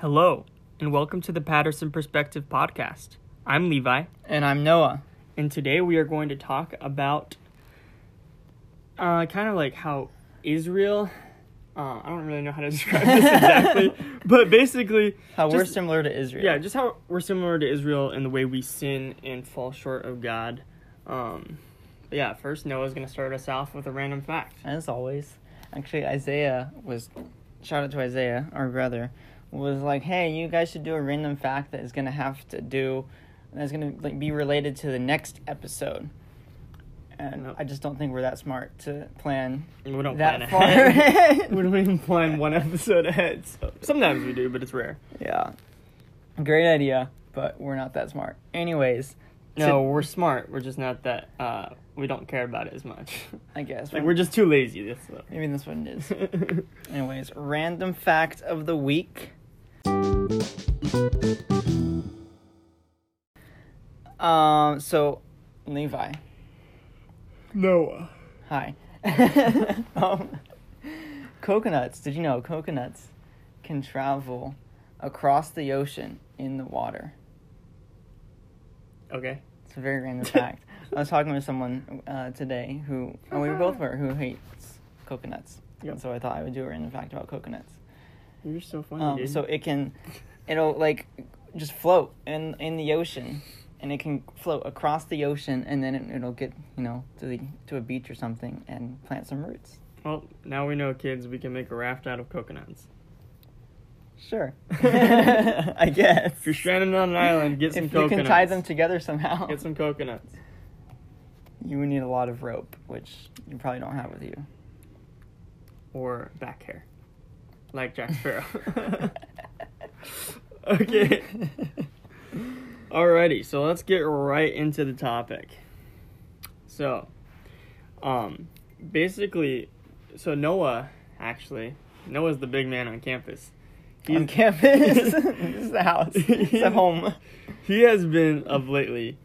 Hello, and welcome to the Patterson Perspective Podcast. I'm Levi, And I'm Noah. and today we are going to talk about uh, kind of like how Israel. Uh, I don't really know how to describe this exactly, but basically, How we're similar to Israel. yeah, just how we're similar to Israel in the way we sin and fall short of God. Um, but yeah, first Noah's going to start us off with a random fact. As always. Actually, Isaiah was, shout out to Isaiah, our brother, was like, hey, you guys should do a random fact that is going to have to do, that's going to like be related to the next episode. And Nope. I just don't think we're that smart to plan We don't that plan far ahead. we don't even plan one episode ahead. So sometimes we do, but it's rare. yeah. Great idea, but we're not that smart. Anyways, No, we're smart. We're just not that. Uh, we don't care about it as much. I guess. like we're just too lazy. This. Maybe what it is. Anyways, random fact of the week. Um, so Levi, Noah. hi. um, coconuts. Did you know coconuts can travel across the ocean in the water? Okay. It's a very random fact. I was talking with someone uh, today who, and we both were, who hates coconuts. Yep. And so I thought I would do a random fact about coconuts. You're so funny, Um, so it can, it'll like just float in in the ocean, and it can float across the ocean, and then it, it'll get you know to the to a beach or something and plant some roots. well, now we know, kids. We can make a raft out of coconuts. Sure, I guess. If you're stranded on an island, get some if you coconuts. can tie them together somehow, Get some coconuts. you would need a lot of rope, which you probably don't have with you. Or back hair, like Jack Sparrow. okay. Alrighty, so let's get right into the topic. So, um, basically, so Noah, actually, Noah's the big man on campus. On campus, this is the house. It's the home. He has been of lately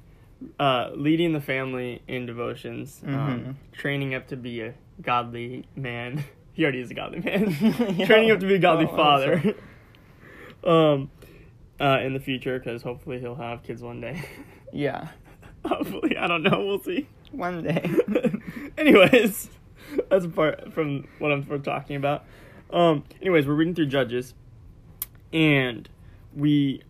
uh, leading the family in devotions, um, Mhm. training up to be a godly man. He already is a godly man. Yeah. training up to be a godly Oh, father. um, uh, in the future, because hopefully he'll have kids one day. Yeah, hopefully, I don't know. We'll see. one day. anyways, that's apart from what I'm we're talking about. Um, anyways, we're reading through Judges, and we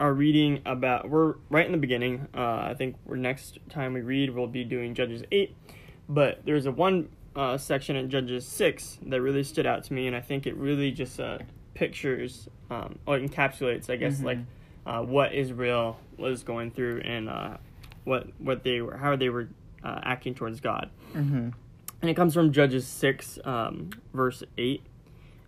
are reading about. We're right in the beginning. Uh, I think we're next time we read, we'll be doing Judges eight, but there's a one uh, section in Judges six that really stood out to me, and I think it really just uh, pictures um, or encapsulates, I guess, Mhm. like uh, what Israel was going through and uh, what what they were, how they were uh, acting towards God. hmm And it comes from Judges six, um, verse eight,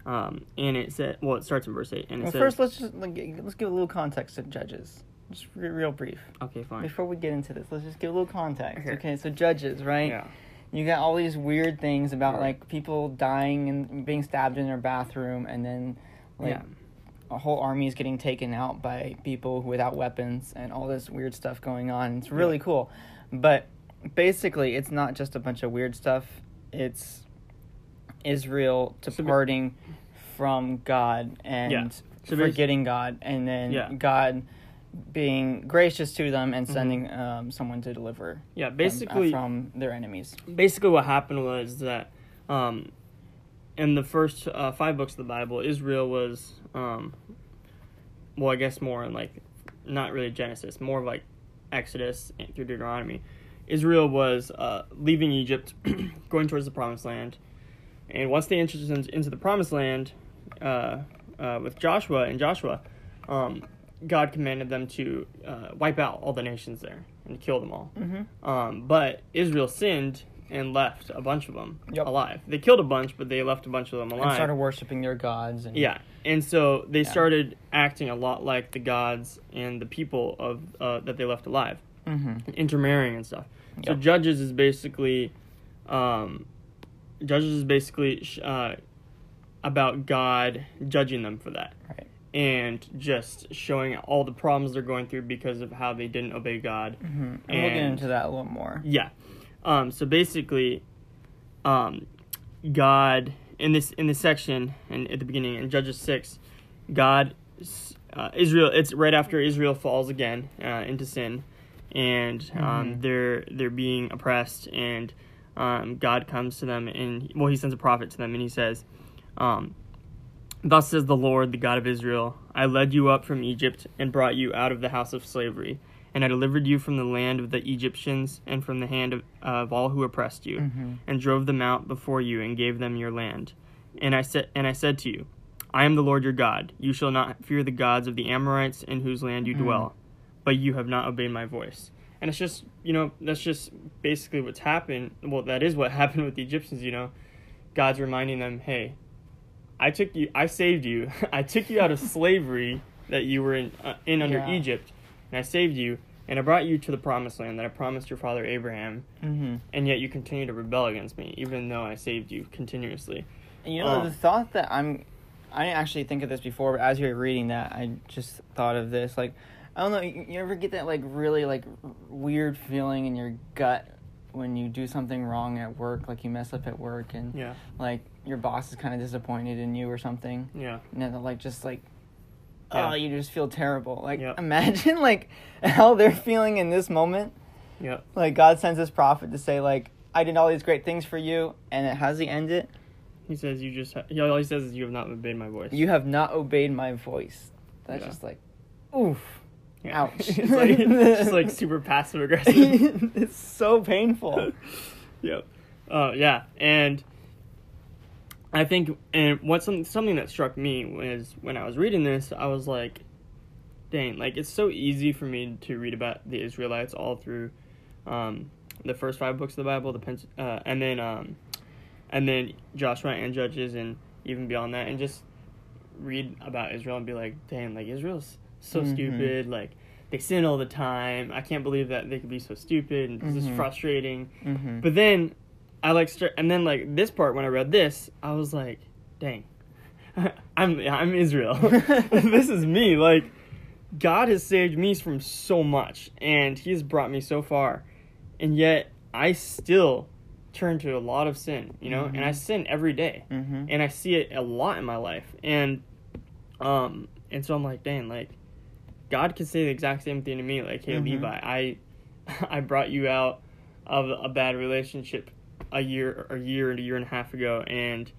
um, and it said, well, it starts in verse eight, and it Well, says, first let's just like, let's give a little context to Judges, just re- real brief. okay, fine, Before we get into this, let's just give a little context. Okay. Okay, so Judges, right? yeah, You got all these weird things about Right. like people dying and being stabbed in their bathroom, and then like yeah, a whole army is getting taken out by people without weapons, and all this weird stuff going on. It's really Yeah. cool, but basically, it's not just a bunch of weird stuff. It's Israel So departing from God and Yeah. So forgetting God, and then. God being gracious to them and Mhm. sending um, someone to deliver yeah. them, uh, Basically, from their enemies. basically what happened was that um, in the first uh, five books of the Bible, Israel was, um, well, I guess more in like, not really Genesis, more of like Exodus through Deuteronomy. Israel was uh, leaving Egypt, going towards the Promised Land, and once they entered in- into the Promised Land uh, uh, with Joshua and Joshua, um, God commanded them to uh, wipe out all the nations there and kill them all. Mm-hmm. Um, but Israel sinned and left a bunch of them Yep. alive. They killed a bunch, but they left a bunch of them alive. And started worshiping their gods. And yeah, and so they Yeah. started acting a lot like the gods and the people of uh, that they left alive, Mm-hmm. intermarrying and stuff. So Yep. Judges is basically, um, Judges is basically uh, about God judging them for that. Right. And just showing all the problems they're going through because of how they didn't obey God. Mm-hmm. And, we'll get into that a little more. Yeah. Um, so basically, um, God in this in this section and at the beginning in Judges six, God, uh, Israel. It's right after Israel falls again uh, into sin, and um, Mhm. they're they're being oppressed, and um, God comes to them, and well, He sends a prophet to them, and He says, um, "Thus says the Lord, the God of Israel: I led you up from Egypt and brought you out of the house of slavery." And I delivered you from the land of the Egyptians and from the hand of, of all who oppressed you Mm-hmm. and drove them out before you and gave them your land. And I said and I said to you, I am the Lord your God. You shall not fear the gods of the Amorites in whose land you Mm. dwell, but you have not obeyed my voice. And it's just, you know, that's just basically what's happened. Well, that is what happened with the Egyptians, you know. God's reminding them, "Hey, I took you I saved you. I took you out of slavery that you were in uh, in under Yeah. Egypt, and I saved you." And I brought you to the promised land that I promised your father Abraham Mm-hmm. and yet you continue to rebel against me, even though I saved you continuously. And you know, Oh. the thought that I'm, I didn't actually think of this before, but as you were reading that, I just thought of this. Like, I don't know, you, you ever get that like really like weird feeling in your gut when you do something wrong at work, like you mess up at work, and Yeah, like your boss is kind of disappointed in you or something, yeah, and then like just like. Yeah. Oh, you just feel terrible. Like, Yep. imagine like how they're feeling in this moment. yeah, Like God sends this prophet to say, like, I did all these great things for you, and it has he end it? He says you just. Ha- he all he says is you have not obeyed my voice. You have not obeyed my voice. That's Yeah. just like, oof. Yeah. ouch. it's like just like super passive aggressive. it's so painful. yep. Uh, yeah, and I think, and what some something that struck me was when I was reading this, I was like, dang, like it's so easy for me to read about the Israelites all through um, the first five books of the Bible, the Pens- uh, and then um, and then Joshua and Judges, and even beyond that, and just read about Israel and be like, dang, like Israel's so Mhm. stupid, like they sin all the time. I can't believe that they could be so stupid, and this is Mhm. frustrating. Mm-hmm. But then I like start, and then like this part when I read this, I was like, dang, I'm I'm Israel. this is me. Like God has saved me from so much, and He has brought me so far, and yet I still turn to a lot of sin. You know, and I Mhm. sin every day, mm-hmm. and I see it a lot in my life, and um, and so I'm like, dang, like God could say the exact same thing to me, like, hey Mhm. Levi, I I brought you out of a bad relationship a year a year and a year and a half ago and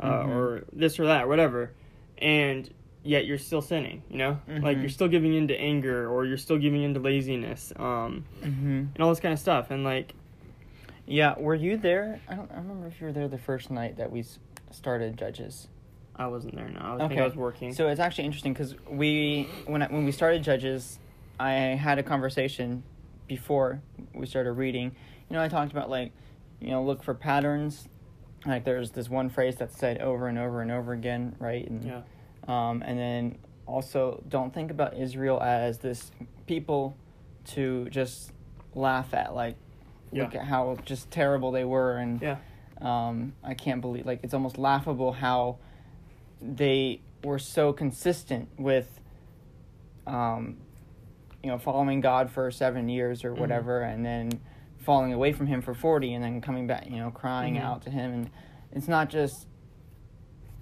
uh, Mhm. or this or that whatever and yet you're still sinning you know like Mhm. you're still giving in to anger or you're still giving in to laziness um Mm-hmm. and all this kind of stuff and like Yeah, were you there? I don't I remember if you were there the first night that we started Judges. I wasn't there No, I think Okay. I was working So it's actually interesting because we when I, when we started Judges, I had a conversation before we started reading. You know, I talked about like, you know, look for patterns. Like there's this one phrase that's said over and over and over again, right? And, yeah Um, and then also don't think about Israel as this people to just laugh at. Like, look at how just terrible they were and yeah um, I can't believe like it's almost laughable how they were so consistent with um, you know following God for seven years or Mhm. whatever, and then falling away from Him for forty, and then coming back, you know, crying Mhm. out to Him, and it's not just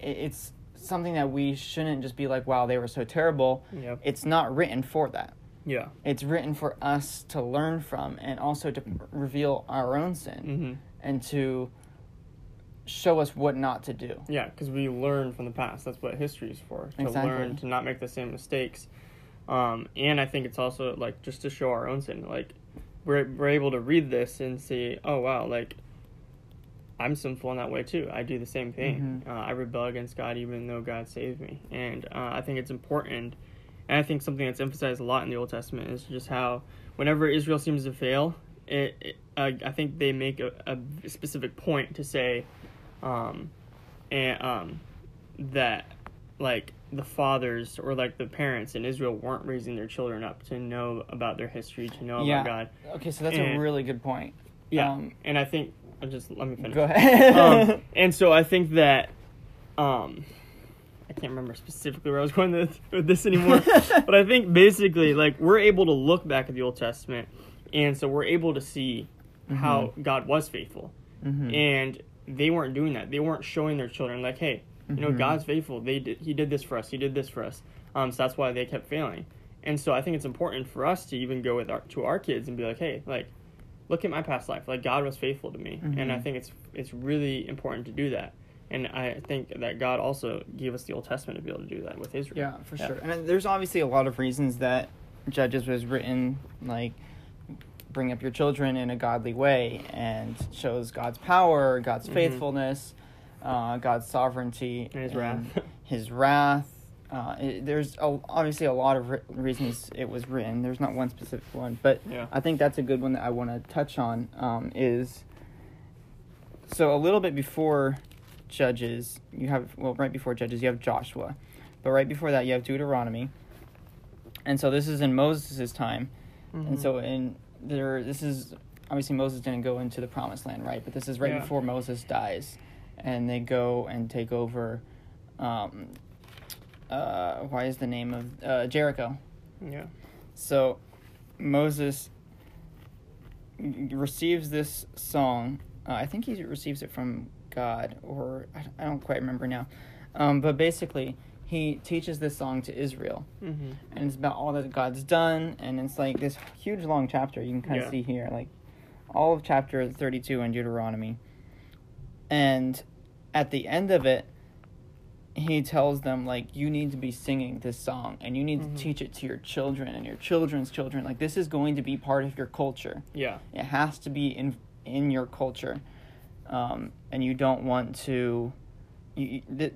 it, it's something that we shouldn't just be like, wow, they were so terrible. yeah It's not written for that. yeah It's written for us to learn from, and also to reveal our own sin mm-hmm. and to show us what not to do. Yeah, because we learn from the past. That's what history is for. To Exactly. learn to not make the same mistakes. Um, and I think it's also like just to show our own sin. Like we're we're able to read this and see, oh wow, like I'm sinful in that way too. I do the same thing. Mhm. Uh, I rebel against God even though God saved me. And uh, I think it's important. And I think something that's emphasized a lot in the Old Testament is just how whenever Israel seems to fail, it, it uh, I think they make a, a specific point to say, um, and um, that like the fathers or like the parents in Israel weren't raising their children up to know about their history, to know Yeah. about God. Okay, so that's a really good point. Yeah, Um, and I think I'll just let me finish. Go ahead. um, and so I think that um, I can't remember specifically where I was going with, with this anymore, but I think basically like we're able to look back at the Old Testament, and so we're able to see how God was faithful, Mhm. and they weren't doing that. They weren't showing their children like, hey, You know, Mhm. God's faithful. They did, He did this for us. He did this for us. Um, so that's why they kept failing. And so I think it's important for us to even go with our, to our kids and be like, hey, like, look at my past life. Like God was faithful to me, and I Mhm. think it's it's really important to do that. And I think that God also gave us the Old Testament to be able to do that with Israel. Yeah, for Yeah. sure. And there's obviously a lot of reasons that Judges was written, like bring up your children in a godly way, and shows God's power, God's Mhm. faithfulness, uh, God's sovereignty, And His wrath. His wrath. Uh, it, there's a, obviously a lot of re- reasons it was written. There's not one specific one, but Yeah. I think that's a good one that I want to touch on. Um, is so a little bit before Judges, you have well, right before Judges, you have Joshua, but right before that, you have Deuteronomy, and so this is in Moses' time, and Mhm. so in there, this is obviously Moses didn't go into the Promised Land, right? But this is right Yeah. before Moses dies, and they go and take over. Um, uh, why is the name of uh, Jericho? yeah. So Moses receives this song. Uh, I think he receives it from God, or I I don't quite remember now. Um, but basically, he teaches this song to Israel, hmm and it's about all that God's done, and it's like this huge long chapter. You can kind of Yeah. see here, like all of chapter thirty-two in Deuteronomy, and at the end of it, he tells them like you need to be singing this song and you need Mhm. to teach it to your children and your children's children like this is going to be part of your culture Yeah. it has to be in in your culture um, and you don't want to you, th-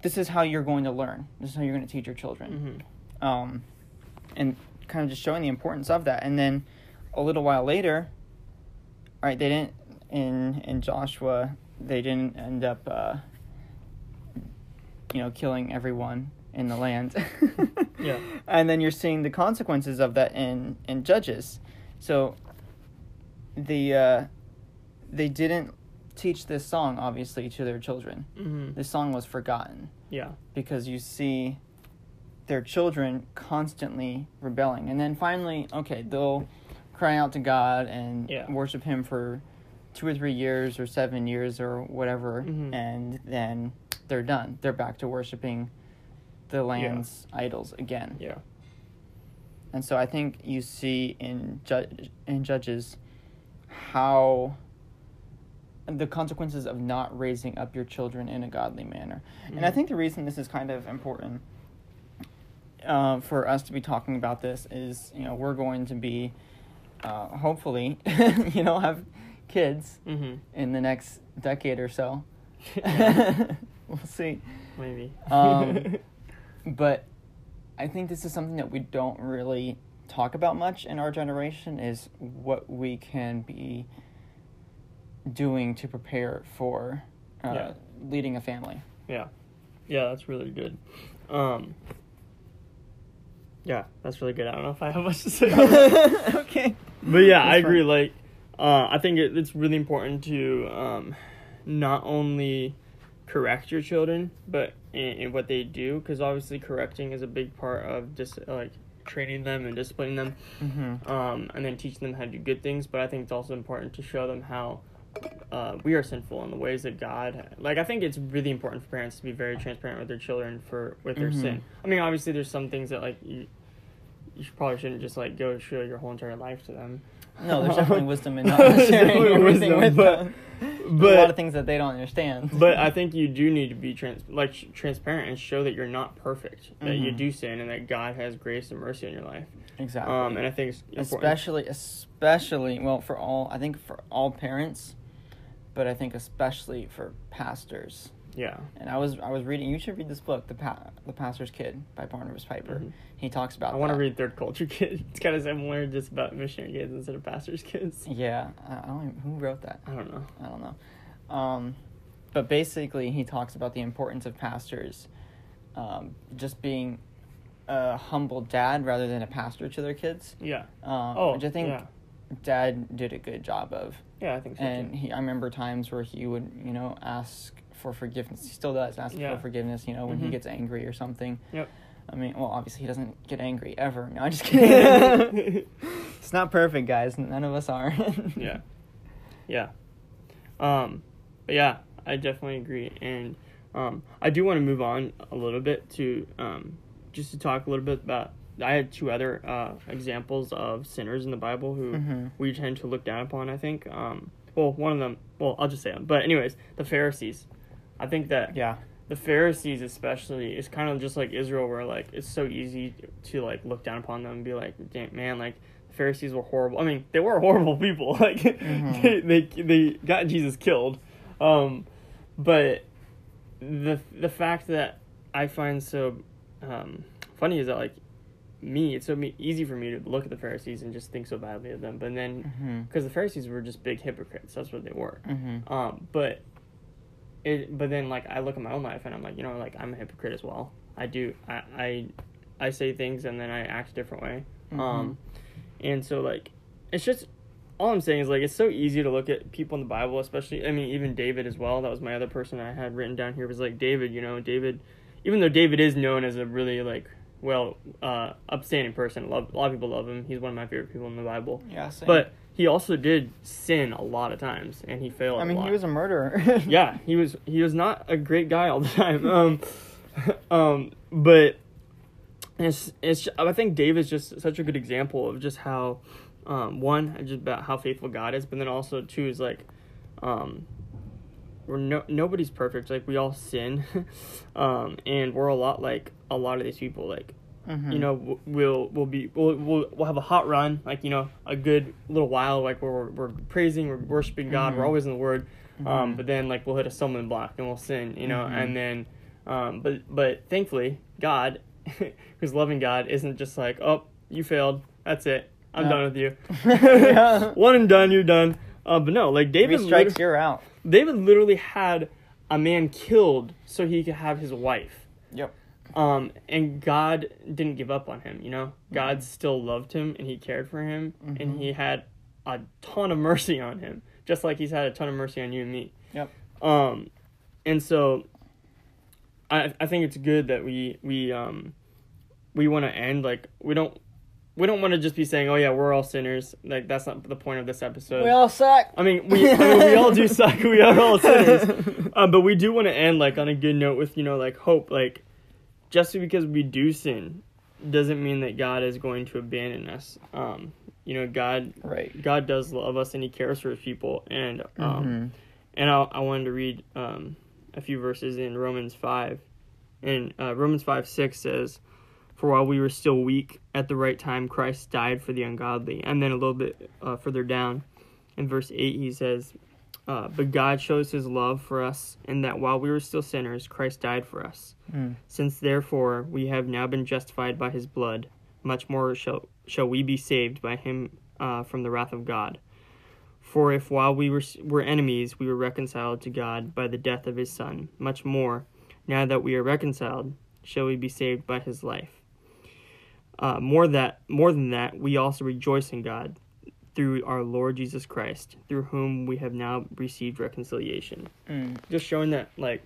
this is how you're going to learn this is how you're going to teach your children hmm um, and kind of just showing the importance of that. And then a little while later, all right, they didn't in in Joshua, they didn't end up, uh, you know, killing everyone in the land. Yeah. And then you're seeing the consequences of that in in Judges. So the uh, they didn't teach this song obviously to their children. hmm This song was forgotten Yeah. because you see their children constantly rebelling. And then finally, okay, they'll cry out to God and Yeah. worship Him for two or three years or seven years or whatever, Mhm. and then they're done. They're back to worshiping the land's idols again. Yeah. And so I think you see in ju- in Judges how the consequences of not raising up your children in a godly manner. And I Mhm. think the reason this is kind of important uh, for us to be talking about this is, you know, we're going to be uh, hopefully, you know, have kids hmm in the next decade or so. Yeah. we'll see. Maybe. Um, but I think this is something that we don't really talk about much in our generation is what we can be doing to prepare for uh, Yeah. leading a family. Yeah. Yeah, that's really good. Um Yeah, that's really good. I don't know if I have much to say. okay. but yeah, I agree. Like, uh, I think it, it's really important to um, not only correct your children, but in, in what they do, because obviously correcting is a big part of just like training them and disciplining them, Mm-hmm. um, and then teaching them how to do good things. But I think it's also important to show them how. Uh, we are sinful in the ways that God like. I think it's really important for parents to be very transparent with their children for with their Mhm. sin. I mean, obviously, there's some things that like you, you probably shouldn't just like go show your whole entire life to them. No, there's definitely wisdom in not sharing everything wisdom, with but- them. There's a lot of things that they don't understand. but I think you do need to be trans like transparent and show that you're not perfect, that you Mhm. do sin, and that God has grace and mercy in your life. exactly. Um, and I think it's important. especially especially well for all I think for all parents, but I think especially for pastors. Yeah, And I was I was reading. You should read this book, the pa- the Pastor's Kid by Barnabas Piper. Mhm. He talks about. I want to read Third Culture Kids. It's kind of similar, just about missionary kids instead of pastors' kids. Yeah, I I don't even, who wrote that. I don't know. I don't know. Um, but basically, he talks about the importance of pastors um, just being a humble dad rather than a pastor to their kids. Yeah. Um, Oh, which I think yeah. dad did a good job of. Yeah, I think so. And too. he, I remember times where he would, you know, ask for forgiveness. He still does ask Yeah. for forgiveness, you know, when he Mhm. gets angry or something. Yep. I mean, well, obviously he doesn't get angry ever. No, I'm just kidding. it's not perfect, guys. None of us are. yeah. Yeah. Um, but yeah, I definitely agree. And Um, I do want to move on a little bit to um, just to talk a little bit about. I had two other uh, examples of sinners in the Bible who Mm-hmm. we tend to look down upon. I think. Um, well, one of them. Well, I'll just say them. But anyways, the Pharisees. I think that Yeah. the Pharisees, especially, is kind of just like Israel, where like it's so easy to like look down upon them and be like, "Damn, man, like the Pharisees were horrible." I mean, they were horrible people. Like Mhm. they, they they got Jesus killed, um, but the the fact that I find so um, funny is that like me, it's so me, easy for me to look at the Pharisees and just think so badly of them, but then Mm-hmm. because the Pharisees were just big hypocrites, that's what they were. Mm-hmm. Um, but it, but then like I look at my own life and I'm like, you know, like I'm a hypocrite as well. I do, I, I, I say things and then I act a different way. Um, and so like, it's just all I'm saying is like it's so easy to look at people in the Bible, especially I mean even David as well. That was my other person I had written down here was like David. You know, David, even though David is known as a really like well uh upstanding person, love a lot of people love him. He's one of my favorite people in the Bible. Yeah. Same. But he also did sin a lot of times, and he failed. I mean, a lot. he was a murderer. yeah, he was he was not a great guy all the time. Um, um, but it's it's I think David's just such a good example of just how um, one just about how faithful God is, but then also two is like um, we're no nobody's perfect. Like we all sin, um, and we're a lot like a lot of these people. Like Mhm. you know we'll we'll be we'll, we'll we'll have a hot run like you know a good little while like where we're, we're praising we're worshiping god we're Mhm. always in the word um Mhm. but then like we'll hit a stumbling block and we'll sin you know Mhm. and then um but but thankfully god who's loving god isn't just like oh you failed that's it i'm Yeah. done with you one and done you're done uh, but no like Three david strikes, lit- you're out. david literally had a man killed so he could have his wife Yep. um, and God didn't give up on him, you know? God still loved him and he cared for him and Mhm. he had a ton of mercy on him, just like he's had a ton of mercy on you and me. Yep. Um, and so I I think it's good that we we um we want to end like we don't we don't want to just be saying oh yeah we're all sinners like that's not the point of this episode. we all suck. I mean, we, I mean, we all do suck. We are all sinners. Um, but we do want to end like on a good note with you know like hope. Like just because we do sin doesn't mean that God is going to abandon us. Um, you know, God Right. God does love us and He cares for His people. And um, Mhm. and I I wanted to read um a few verses in Romans five, and uh, Romans five six says. For while we were still weak, at the right time, Christ died for the ungodly. And then a little bit uh, further down, in verse 8, he says, uh, But God shows his love for us, in that while we were still sinners, Christ died for us. Mm. Since therefore we have now been justified by his blood, much more shall, shall we be saved by him uh, from the wrath of God. For if while we were, were enemies, we were reconciled to God by the death of his Son, much more, now that we are reconciled, shall we be saved by his life. Uh, more that more than that, we also rejoice in God through our Lord Jesus Christ, through whom we have now received reconciliation. Mm. Just showing that like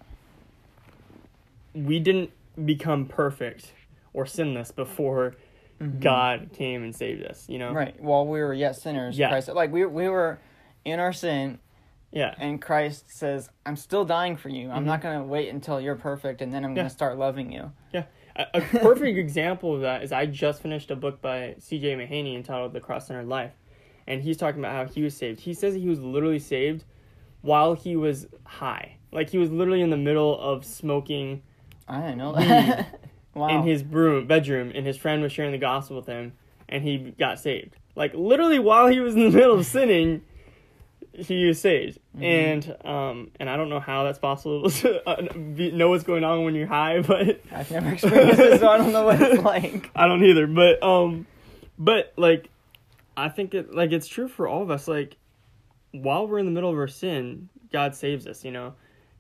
we didn't become perfect or sinless before Mhm. God came and saved us, you know? Right. While we were yet sinners, Yeah. Christ like we we were in our sin Yeah. and Christ says, I'm still dying for you. I'm Mhm. not gonna wait until you're perfect and then I'm Yeah. gonna start loving you. A, perfect example of that is I just finished a book by C.J. Mahaney entitled The Cross Centered Life. And he's talking about how he was saved. He says he was literally saved while he was high. Like he was literally in the middle of smoking I didn't know that. wow. in his broom, bedroom, and his friend was sharing the gospel with him, and he got saved. Like literally while he was in the middle of sinning, he was saved. Mhm. And um, and I don't know how that's possible to uh, be, know what's going on when you're high, but I've never experienced it, so I don't know what it's like. I don't either. But um, but like, I think it like it's true for all of us. Like, while we're in the middle of our sin, God saves us. You know,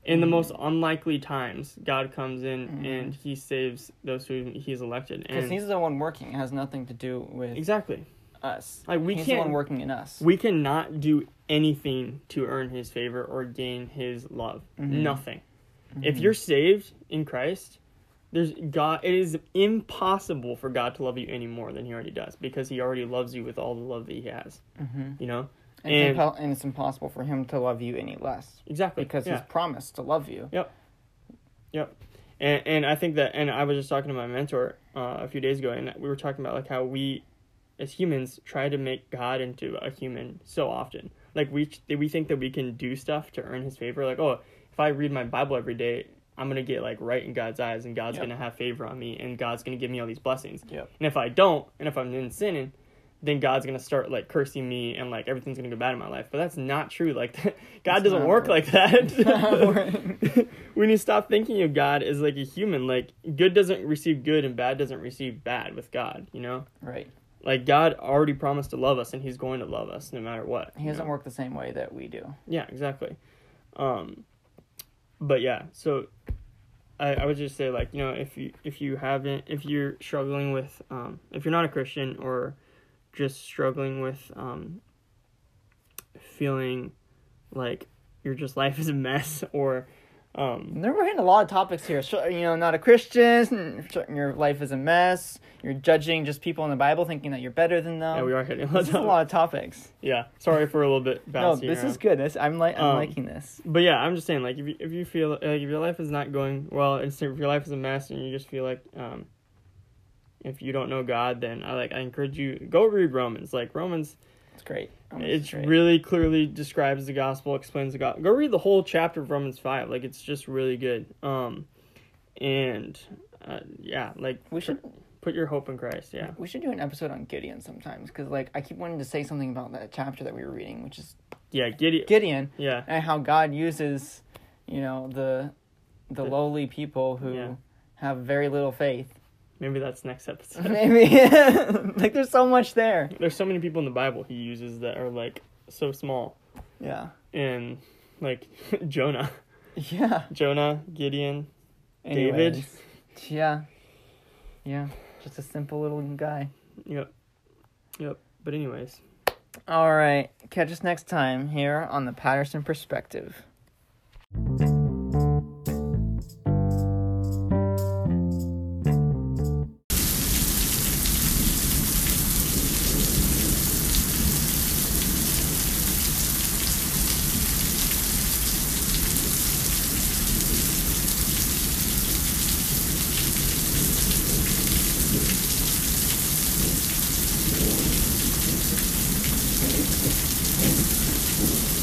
in the Mhm. most unlikely times, God comes in Mhm. and He saves those who He's elected. Because he's the one working. It has nothing to do with exactly, us. like we he's the one can't working in us. we cannot do anything to earn His favor or gain His love. Mhm. Nothing. If Mhm. you're saved in Christ, there's God. It is impossible for God to love you any more than He already does because He already loves you with all the love that He has. Mhm. You know and, and- it's impo- and it's impossible for him to love you any less exactly because yeah. he's promised to love you. Yep. Yep. And and I think that and I was just talking to my mentor uh, a few days ago, and we were talking about like how we, as humans, try to make God into a human so often. Like we we think that we can do stuff to earn His favor. Like oh, if I read my Bible every day, I'm gonna get like right in God's eyes, and God's Yep. gonna have favor on me, and God's gonna give me all these blessings. Yep. And if I don't, and if I'm in sinning, then God's gonna start like cursing me, and like everything's gonna go bad in my life. But that's not true. Like God doesn't work right. like that. not right. we need to stop thinking of God as like a human. Like good doesn't receive good, and bad doesn't receive bad with God. You know, Right. Like God already promised to love us, and He's going to love us no matter what. He doesn't know? work the same way that we do. Yeah, exactly. Um, but yeah, so I, I would just say like you know if you if you haven't if you're struggling with um if you're not a Christian or just struggling with um feeling like your just life is a mess or um And We're hitting a lot of topics here. So, you know, not a Christian. Your life is a mess. You're judging just people in the Bible, thinking that you're better than them. yeah we are hitting a lot This of is a lot of topics. yeah sorry for a little bit No, this is around. good. This I'm like I'm Um, liking this. But yeah, I'm just saying, like, if you if you feel like if your life is not going well, and if your life is a mess, and you just feel like um, if you don't know God, then I like I encourage you go read Romans. Like Romans, It's great. It great. really clearly describes the gospel, explains the gospel. Go read the whole chapter of Romans five. Like it's just really good. Um, and uh, yeah, like We should put your hope in Christ. Yeah, we should do an episode on Gideon sometimes because like I keep wanting to say something about that chapter that we were reading, which is yeah, Gideon. Gideon Yeah, and how God uses, you know, the the The- lowly people who Yeah. have very little faith. Maybe that's next episode. Maybe like there's so much there. There's so many people in the Bible he uses that are like so small, Yeah. and like Jonah. Yeah. Jonah, Gideon, David. Yeah. Yeah. Just a simple little guy. Yep. Yep. But anyways, All right. Catch us next time here on the Patterson Perspective. Thank you.